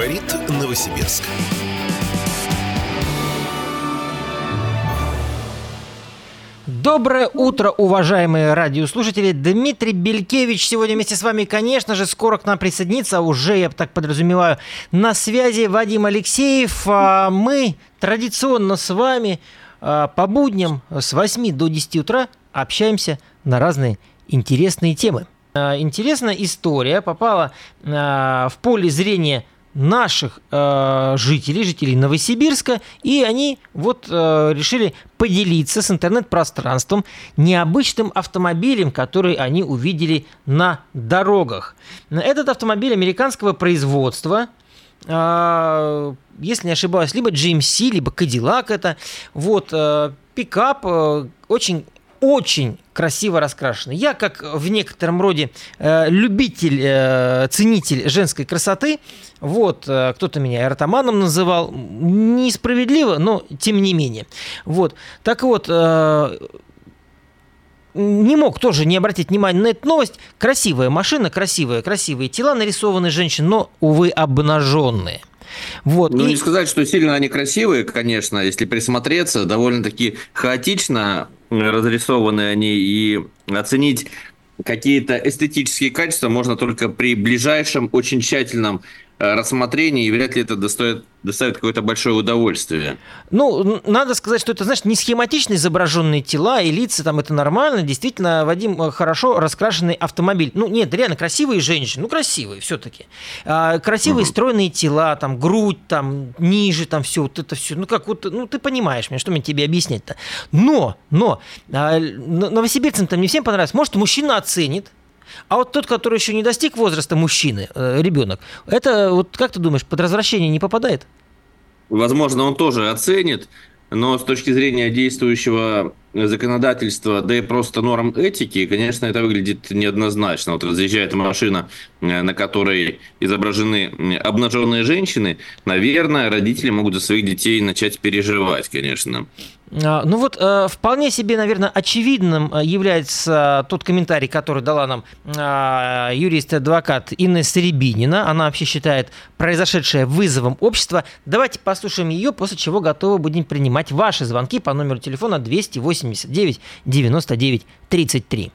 Говорит Новосибирск. Доброе утро, уважаемые радиослушатели. Дмитрий Белькевич сегодня вместе с вами, конечно же, скоро к нам присоединится. А уже, я так подразумеваю, на связи Вадим Алексеев. А мы традиционно с вами а, по будням с 8 до 10 утра общаемся на разные интересные темы. Интересная история попала в поле зрения наших э, жителей, жителей Новосибирска, и они вот э, решили поделиться с интернет-пространством необычным автомобилем, который они увидели на дорогах. Этот автомобиль американского производства, э, если не ошибаюсь, либо GMC, либо Cadillac это, вот, э, пикап, э, очень очень красиво раскрашены. Я, как в некотором роде э, любитель, э, ценитель женской красоты, вот, э, кто-то меня эротоманом называл, несправедливо, но тем не менее. Вот, так вот, э, не мог тоже не обратить внимания на эту новость. Красивая машина, красивые, красивые тела нарисованы женщин, но, увы, обнаженные. Вот. Ну, и... не сказать, что сильно они красивые, конечно, если присмотреться, довольно-таки хаотично разрисованы они, и оценить какие-то эстетические качества можно только при ближайшем, очень тщательном рассмотрении, и вряд ли это достоит, доставит какое-то большое удовольствие. Ну, надо сказать, что это, знаешь, не схематично изображенные тела и лица, там это нормально. Действительно, Вадим, э, хорошо раскрашенный автомобиль. Ну, нет, реально красивые женщины, ну, красивые все-таки. А, красивые угу. стройные тела, там, грудь, там, ниже, там, все, вот это все. Ну, как вот, ну, ты понимаешь меня, что мне тебе объяснять-то. Но, но, а, новосибирцам там не всем понравилось. Может, мужчина оценит, а вот тот, который еще не достиг возраста мужчины, э, ребенок, это вот как ты думаешь, под развращение не попадает? Возможно, он тоже оценит, но с точки зрения действующего законодательства, да и просто норм этики, конечно, это выглядит неоднозначно. Вот разъезжает машина, э, на которой изображены обнаженные женщины, наверное, родители могут за своих детей начать переживать, конечно. А, ну вот э, вполне себе, наверное, очевидным э, является тот комментарий, который дала нам а, юрист-адвокат Инна Серебинина. Она вообще считает произошедшее вызовом общества. Давайте послушаем ее, после чего готовы будем принимать ваши звонки по номеру телефона 289 99 33.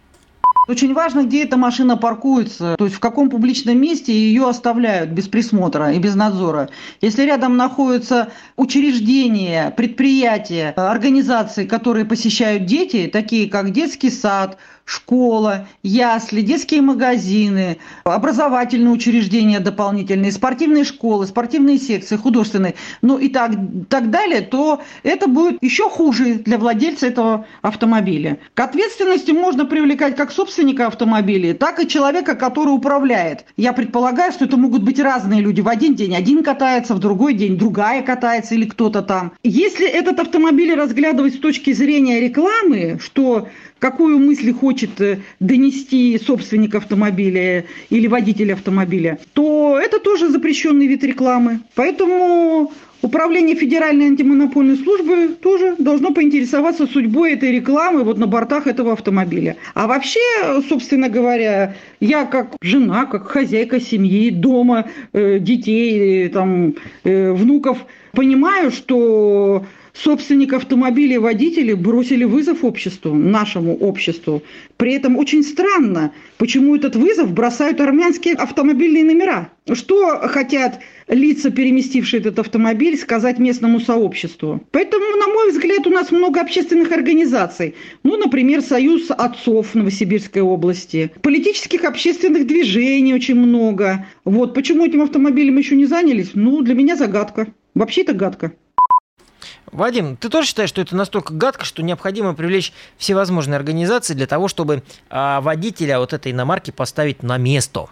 Очень важно, где эта машина паркуется, то есть в каком публичном месте ее оставляют без присмотра и без надзора. Если рядом находятся учреждения, предприятия, организации, которые посещают дети, такие как детский сад, школа, ясли, детские магазины, образовательные учреждения дополнительные, спортивные школы, спортивные секции, художественные, ну и так, так далее, то это будет еще хуже для владельца этого автомобиля. К ответственности можно привлекать как собственника автомобиля, так и человека, который управляет. Я предполагаю, что это могут быть разные люди. В один день один катается, в другой день другая катается или кто-то там. Если этот автомобиль разглядывать с точки зрения рекламы, что какую мысль хочет э, донести собственник автомобиля или водитель автомобиля, то это тоже запрещенный вид рекламы. Поэтому Управление Федеральной антимонопольной службы тоже должно поинтересоваться судьбой этой рекламы вот на бортах этого автомобиля. А вообще, собственно говоря, я как жена, как хозяйка семьи, дома, э, детей, там, э, внуков, понимаю, что собственник автомобиля и водители бросили вызов обществу, нашему обществу. При этом очень странно, почему этот вызов бросают армянские автомобильные номера. Что хотят лица, переместившие этот автомобиль, сказать местному сообществу? Поэтому, на мой взгляд, у нас много общественных организаций. Ну, например, Союз отцов Новосибирской области. Политических общественных движений очень много. Вот. Почему этим автомобилем еще не занялись? Ну, для меня загадка. Вообще это гадко. Вадим, ты тоже считаешь, что это настолько гадко, что необходимо привлечь всевозможные организации для того, чтобы а, водителя вот этой иномарки поставить на место?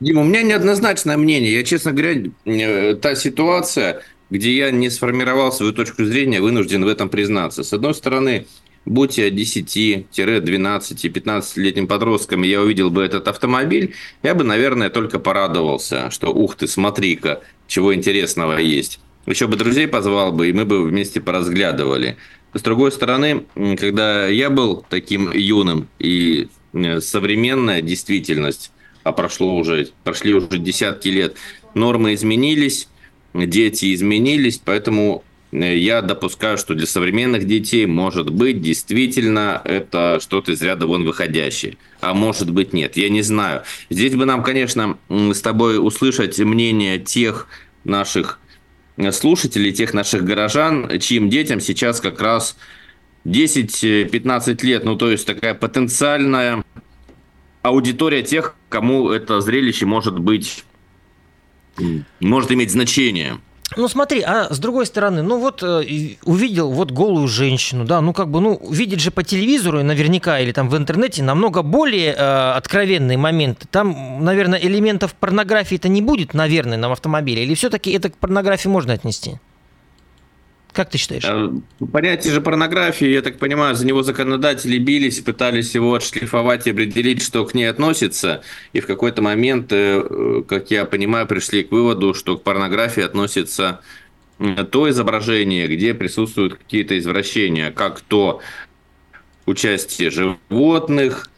Дима, у меня неоднозначное мнение. Я, честно говоря, э, та ситуация, где я не сформировал свою точку зрения, вынужден в этом признаться. С одной стороны, будь я 10, 12, 15-летним подростком, я увидел бы этот автомобиль, я бы, наверное, только порадовался, что ух ты, смотри-ка, чего интересного есть. Еще бы друзей позвал бы, и мы бы вместе поразглядывали. С другой стороны, когда я был таким юным, и современная действительность, а прошло уже, прошли уже десятки лет, нормы изменились, дети изменились, поэтому э, я допускаю, что для современных детей, может быть, действительно это что-то из ряда вон выходящее. А может быть, нет. Я не знаю. Здесь бы нам, конечно, с тобой услышать мнение тех наших слушателей, тех наших горожан, чьим детям сейчас как раз 10-15 лет. Ну, то есть такая потенциальная аудитория тех, кому это зрелище может быть может иметь значение. Ну смотри, а с другой стороны, ну вот э, увидел вот голую женщину, да, ну как бы, ну видеть же по телевизору наверняка или там в интернете намного более э, откровенные моменты. Там, наверное, элементов порнографии-то не будет, наверное, на автомобиле. Или все-таки это к порнографии можно отнести? Как ты считаешь? Э, понятие же порнографии, я так понимаю, за него законодатели бились, пытались его отшлифовать и определить, что к ней относится. И в какой-то момент, э, как я понимаю, пришли к выводу, что к порнографии относится то изображение, где присутствуют какие-то извращения, как то участие животных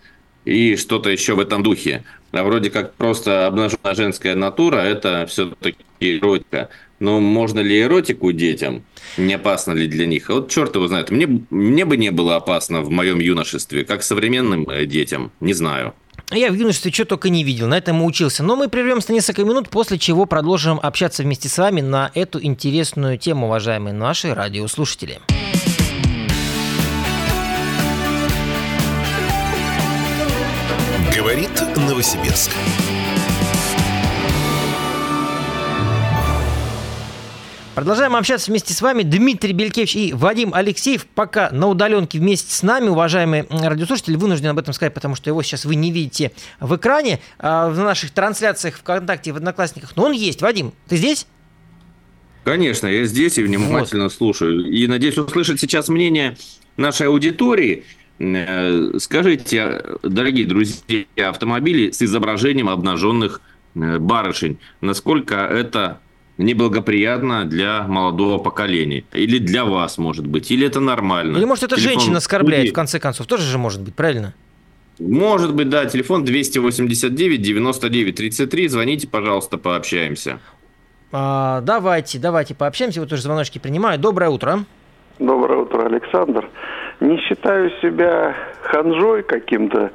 и что-то еще в этом духе. А вроде как просто обнаженная женская натура – это все-таки эротика. Но можно ли эротику детям? Не опасно ли для них? Вот черт его знает. Мне, мне бы не было опасно в моем юношестве, как современным э, детям. Не знаю. Я в юношестве что только не видел, на этом и учился. Но мы прервемся на несколько минут, после чего продолжим общаться вместе с вами на эту интересную тему, уважаемые наши радиослушатели. Говорит Новосибирск. Продолжаем общаться вместе с вами. Дмитрий Белькевич и Вадим Алексеев пока на удаленке вместе с нами. Уважаемые радиослушатели, вынужден об этом сказать, потому что его сейчас вы не видите в экране, а, в наших трансляциях ВКонтакте, в Одноклассниках. Но он есть. Вадим, ты здесь? Конечно, я здесь и внимательно вот. слушаю. И надеюсь услышать сейчас мнение нашей аудитории. Э, скажите, дорогие друзья, автомобили с изображением обнаженных э, барышень, насколько это неблагоприятно для молодого поколения. Или для вас, может быть. Или это нормально. Или, может, это телефон женщина оскорбляет, в конце концов. Тоже же может быть, правильно? Может быть, да. Телефон 289 99 33. Звоните, пожалуйста, пообщаемся. А, давайте, давайте пообщаемся. Вот уже звоночки принимаю. Доброе утро. Доброе утро, Александр. Не считаю себя ханжой каким-то.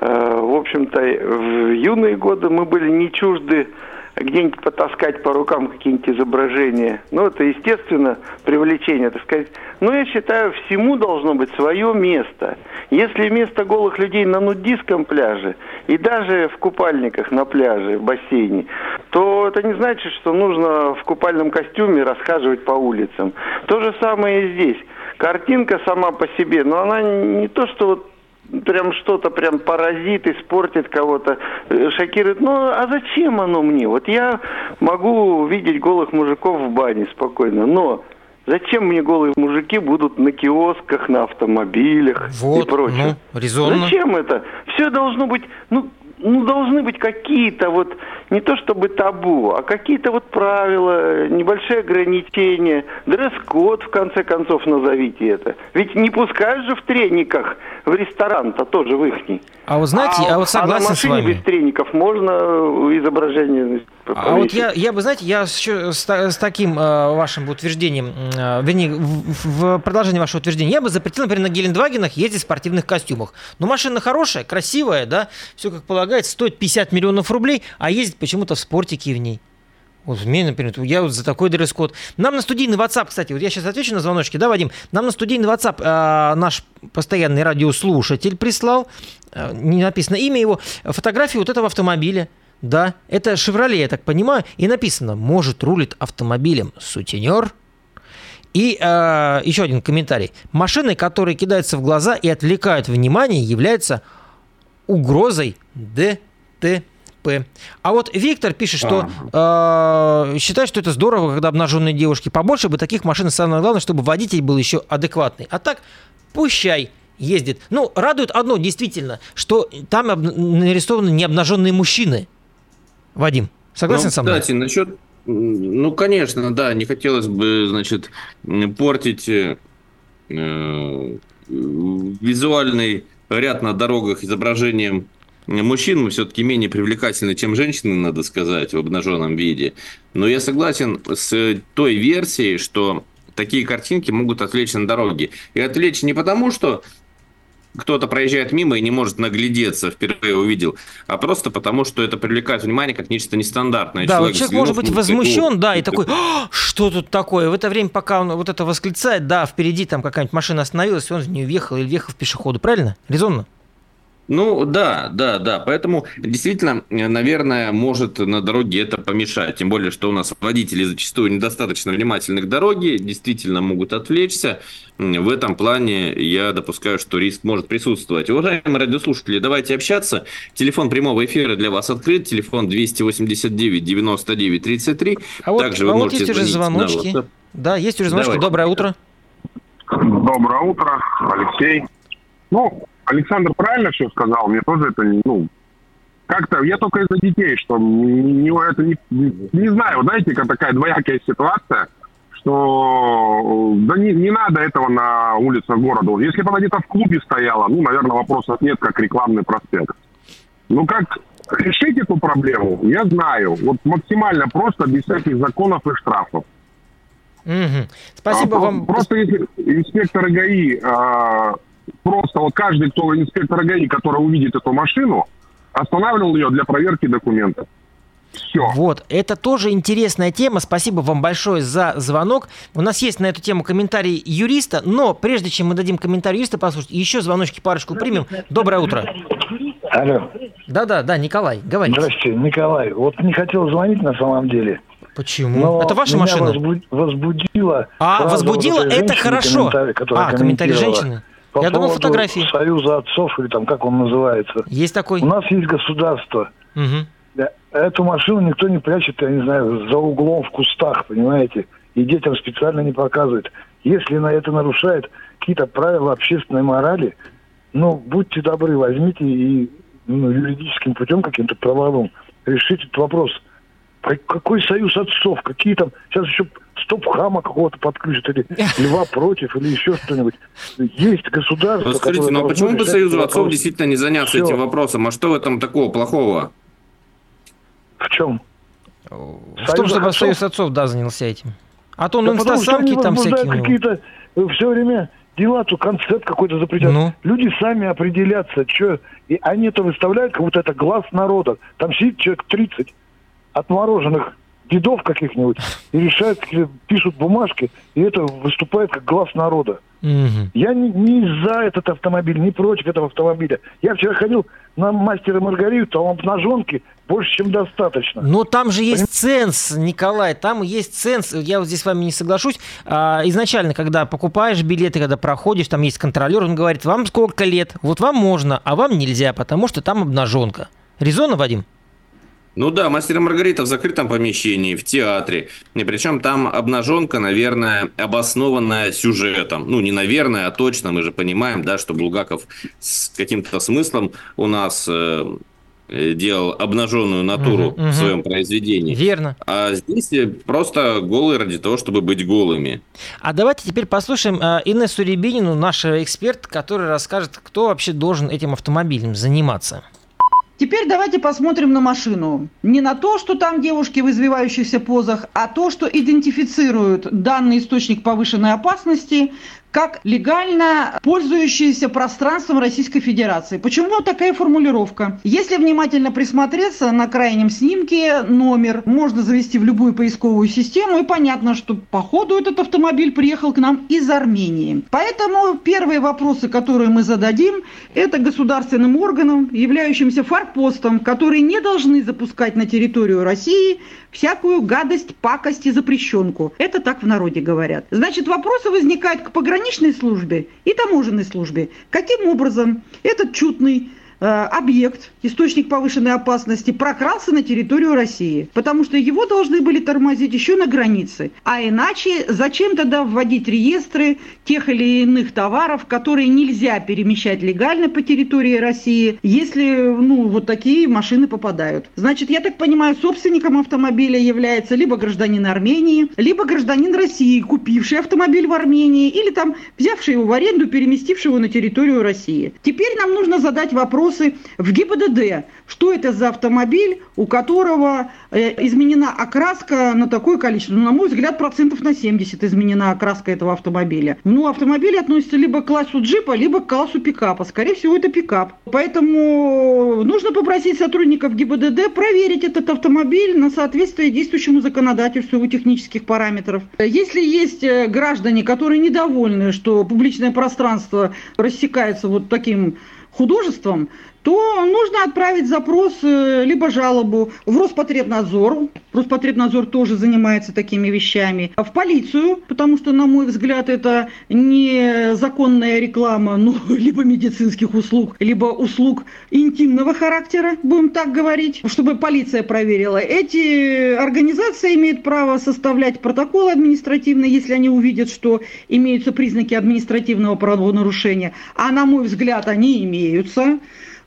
Э, в общем-то, в юные годы мы были не чужды где-нибудь потаскать по рукам какие-нибудь изображения. Ну, это, естественно, привлечение, так сказать. Но я считаю, всему должно быть свое место. Если место голых людей на нудистском пляже и даже в купальниках на пляже, в бассейне, то это не значит, что нужно в купальном костюме расхаживать по улицам. То же самое и здесь. Картинка сама по себе, но она не то, что вот прям что-то прям паразит, испортит кого-то, э, шокирует. Ну, а зачем оно мне? Вот я могу видеть голых мужиков в бане спокойно, но Зачем мне голые мужики будут на киосках, на автомобилях вот, и прочее? Ну, резонно. Зачем это? Все должно быть, ну, ну, должны быть какие-то вот, не то чтобы табу, а какие-то вот правила, небольшие ограничения, дресс-код, в конце концов, назовите это. Ведь не пускают же в трениках в ресторан-то тоже в ихний. А вы знаете, а, а вот согласен а на машине с вами. без треников можно изображение а вот я, я бы, знаете, я с, с таким э, вашим утверждением, э, вернее, в, в продолжении вашего утверждения, я бы запретил, например, на Гелендвагенах ездить в спортивных костюмах. Но машина хорошая, красивая, да, все как полагается, стоит 50 миллионов рублей, а ездить почему-то в спортике в ней. Вот мне, например, я вот за такой дресс-код. Нам на студийный WhatsApp, кстати, вот я сейчас отвечу на звоночки, да, Вадим? Нам на студийный WhatsApp э, наш постоянный радиослушатель прислал, э, не написано имя его, фотографию вот этого автомобиля. Да, это «Шевроле», я так понимаю. И написано «Может, рулит автомобилем сутенер». И э, еще один комментарий. Машины, которые кидаются в глаза и отвлекают внимание, являются угрозой ДТП. А вот Виктор пишет, что э, считает, что это здорово, когда обнаженные девушки побольше бы таких машин. Самое главное, чтобы водитель был еще адекватный. А так, пущай ездит. Ну, радует одно, действительно, что там нарисованы необнаженные мужчины. Вадим, согласен ну, со мной? Кстати, насчет... Ну, конечно, да, не хотелось бы, значит, портить э, визуальный ряд на дорогах изображением мужчин все-таки менее привлекательны, чем женщины, надо сказать, в обнаженном виде. Но я согласен с той версией, что такие картинки могут отвлечь на дороге. И отвлечь не потому, что кто-то проезжает мимо и не может наглядеться, впервые увидел, а просто потому, что это привлекает внимание как нечто нестандартное. Да, человек, вот человек может быть возмущен, да, и такой, «А, что тут такое? В это время, пока он вот это восклицает, да, впереди там какая-нибудь машина остановилась, и он в нее въехал или въехал в пешеходу, правильно? Резонно? Ну да, да, да. Поэтому действительно, наверное, может на дороге это помешать. Тем более, что у нас водители зачастую недостаточно внимательны к дороге, действительно могут отвлечься. В этом плане я допускаю, что риск может присутствовать. Уважаемые радиослушатели, давайте общаться. Телефон прямого эфира для вас открыт. Телефон 289 99 33. А вот, Также вы а можете вот есть уже звоночки. Да, есть уже звоночки. Давайте. Доброе утро. Доброе утро, Алексей. Ну, Александр правильно все сказал, мне тоже это, ну, как-то, я только из-за детей, что не, это не, не знаю, знаете, как такая двоякая ситуация, что да не, не надо этого на улицах города. Если бы она где-то в клубе стояла, ну, наверное, вопросов нет, как рекламный проспект. Ну, как решить эту проблему, я знаю. Вот максимально просто, без всяких законов и штрафов. Угу. Спасибо а, вам. Просто если инспекторы ГАИ а, просто вот каждый, кто инспектор ГАИ, который увидит эту машину, останавливал ее для проверки документов. Все. Вот, это тоже интересная тема. Спасибо вам большое за звонок. У нас есть на эту тему комментарий юриста, но прежде чем мы дадим комментарий юриста послушать, еще звоночки парочку примем. Доброе утро. Алло. Да-да, да, Николай, говорите. Здравствуйте, Николай. Вот не хотел звонить на самом деле. Почему? Но это ваша меня машина? возбудило. А, возбудило, это хорошо. А, комментарий женщины? По Я думал, фотографии. Союза отцов, или там как он называется. Есть такой? У нас есть государство. Угу. Эту машину никто не прячет, я не знаю, за углом в кустах, понимаете? И детям специально не показывают. Если на это нарушает какие-то правила общественной морали, ну, будьте добры, возьмите и ну, юридическим путем каким-то правовым решите этот вопрос. Какой союз отцов? Какие там... Сейчас еще стоп-хама какого-то подключат, или льва против, или еще что-нибудь. Есть государство, ну, Скажите, ну а почему бы Союзу отцов вопрос? действительно не заняться Все. этим вопросом? А что в этом такого плохого? В чем? В том, чтобы отцов? Союз отцов, да, занялся этим. А то он да инстасамки там всякие. какие-то э, все время дела, то концепт какой-то запретят. Ну? Люди сами определятся, что... И они это выставляют, как будто это глаз народа. Там сидит человек 30 отмороженных дедов каких-нибудь и решают, пишут бумажки, и это выступает как глаз народа. Угу. Я не, не за этот автомобиль, не против этого автомобиля. Я вчера ходил на мастера Маргариту, там обнаженки больше, чем достаточно. Но там же есть ценз, Николай, там есть ценз. Я вот здесь с вами не соглашусь. А, изначально, когда покупаешь билеты, когда проходишь, там есть контролер, он говорит, вам сколько лет? Вот вам можно, а вам нельзя, потому что там обнаженка. Резонно, Вадим? Ну да, «Мастер и Маргарита» в закрытом помещении, в театре. И причем там обнаженка, наверное, обоснованная сюжетом. Ну, не наверное, а точно. Мы же понимаем, да, что Булгаков с каким-то смыслом у нас э, делал обнаженную натуру угу, угу. в своем произведении. Верно. А здесь просто голые ради того, чтобы быть голыми. А давайте теперь послушаем э, Инессу Рябинину, наш эксперт, который расскажет, кто вообще должен этим автомобилем заниматься. Теперь давайте посмотрим на машину. Не на то, что там девушки в извивающихся позах, а то, что идентифицирует данный источник повышенной опасности как легально пользующиеся пространством Российской Федерации. Почему такая формулировка? Если внимательно присмотреться на крайнем снимке, номер можно завести в любую поисковую систему, и понятно, что по ходу этот автомобиль приехал к нам из Армении. Поэтому первые вопросы, которые мы зададим, это государственным органам, являющимся фарпостом, которые не должны запускать на территорию России всякую гадость, пакость и запрещенку. Это так в народе говорят. Значит, вопросы возникают к пограничной службе и таможенной службе. Каким образом этот чутный э, объект, источник повышенной опасности, прокрался на территорию России. Потому что его должны были тормозить еще на границе. А иначе зачем тогда вводить реестры тех или иных товаров, которые нельзя перемещать легально по территории России, если ну, вот такие машины попадают. Значит, я так понимаю, собственником автомобиля является либо гражданин Армении, либо гражданин России, купивший автомобиль в Армении, или там взявший его в аренду, переместивший его на территорию России. Теперь нам нужно задать вопрос, запросы в ГИБДД, что это за автомобиль, у которого э, изменена окраска на такое количество. Ну, на мой взгляд, процентов на 70 изменена окраска этого автомобиля. Ну, автомобиль относится либо к классу джипа, либо к классу пикапа. Скорее всего, это пикап. Поэтому нужно попросить сотрудников ГИБДД проверить этот автомобиль на соответствие действующему законодательству его технических параметров. Если есть э, граждане, которые недовольны, что публичное пространство рассекается вот таким художеством, то нужно отправить запрос э, либо жалобу в Роспотребнадзор. Роспотребнадзор тоже занимается такими вещами. В полицию, потому что, на мой взгляд, это не законная реклама, ну, либо медицинских услуг, либо услуг интимного характера, будем так говорить, чтобы полиция проверила. Эти организации имеют право составлять протоколы административные, если они увидят, что имеются признаки административного правонарушения. А на мой взгляд, они имеются.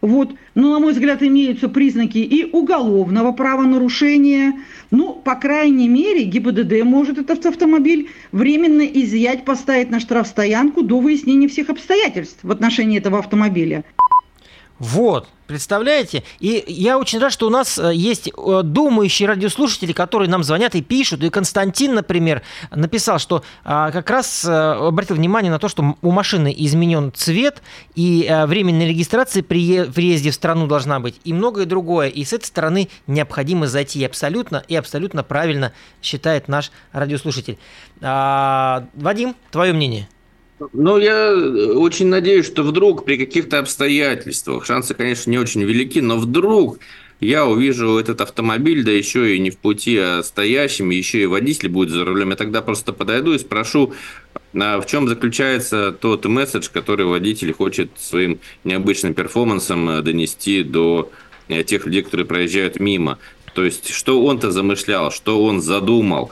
Вот. Но, на мой взгляд, имеются признаки и уголовного правонарушения. Ну, по крайней мере, ГИБДД может этот автомобиль временно изъять, поставить на штрафстоянку до выяснения всех обстоятельств в отношении этого автомобиля. Вот, представляете? И я очень рад, что у нас э, есть э, думающие радиослушатели, которые нам звонят и пишут. И Константин, например, написал, что а, как раз а, обратил внимание на то, что у машины изменен цвет, и временная регистрация при въезде в страну должна быть, и многое другое. И с этой стороны необходимо зайти абсолютно, и абсолютно правильно считает наш радиослушатель. А, Вадим, твое мнение? Ну, я очень надеюсь, что вдруг при каких-то обстоятельствах, шансы, конечно, не очень велики, но вдруг я увижу этот автомобиль, да еще и не в пути, а стоящим, еще и водитель будет за рулем, я тогда просто подойду и спрошу, а в чем заключается тот месседж, который водитель хочет своим необычным перформансом э, донести до э, тех людей, которые проезжают мимо. То есть, что он-то замышлял, что он задумал.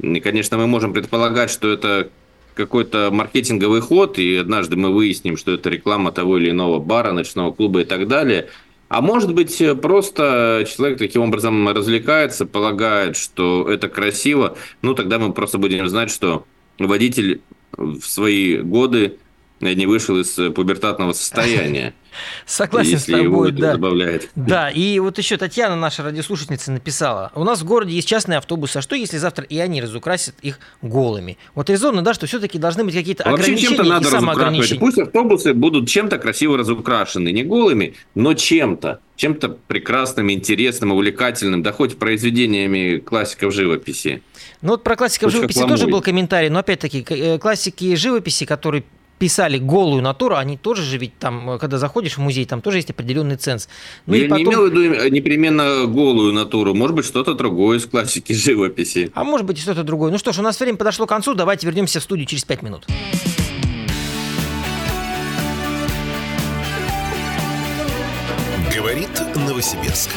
И, конечно, мы можем предполагать, что это какой-то маркетинговый ход, и однажды мы выясним, что это реклама того или иного бара, ночного клуба и так далее. А может быть, просто человек таким образом развлекается, полагает, что это красиво. Ну, тогда мы просто будем знать, что водитель в свои годы не вышел из пубертатного состояния. Согласен Если с тобой, да. Забавляет. Да, и вот еще Татьяна, наша радиослушательница, написала. У нас в городе есть частные автобусы, а что если завтра и они разукрасят их голыми? Вот резонно, да, что все-таки должны быть какие-то а ограничения чем-то надо и самоограничения. Пусть автобусы будут чем-то красиво разукрашены, не голыми, но чем-то чем-то прекрасным, интересным, увлекательным, да хоть произведениями классиков живописи. Ну вот про классиков Пусть живописи тоже был комментарий, но опять-таки э, классики живописи, которые писали голую натуру, они тоже же ведь там, э, когда заходишь в музей, там тоже есть определенный ценз. Ну, Я и потом... не имел в виду э, непременно голую натуру, может быть, что-то другое из классики живописи. А может быть, и что-то другое. Ну что ж, у нас время подошло к концу, давайте вернемся в студию через пять минут. Говорит Новосибирск.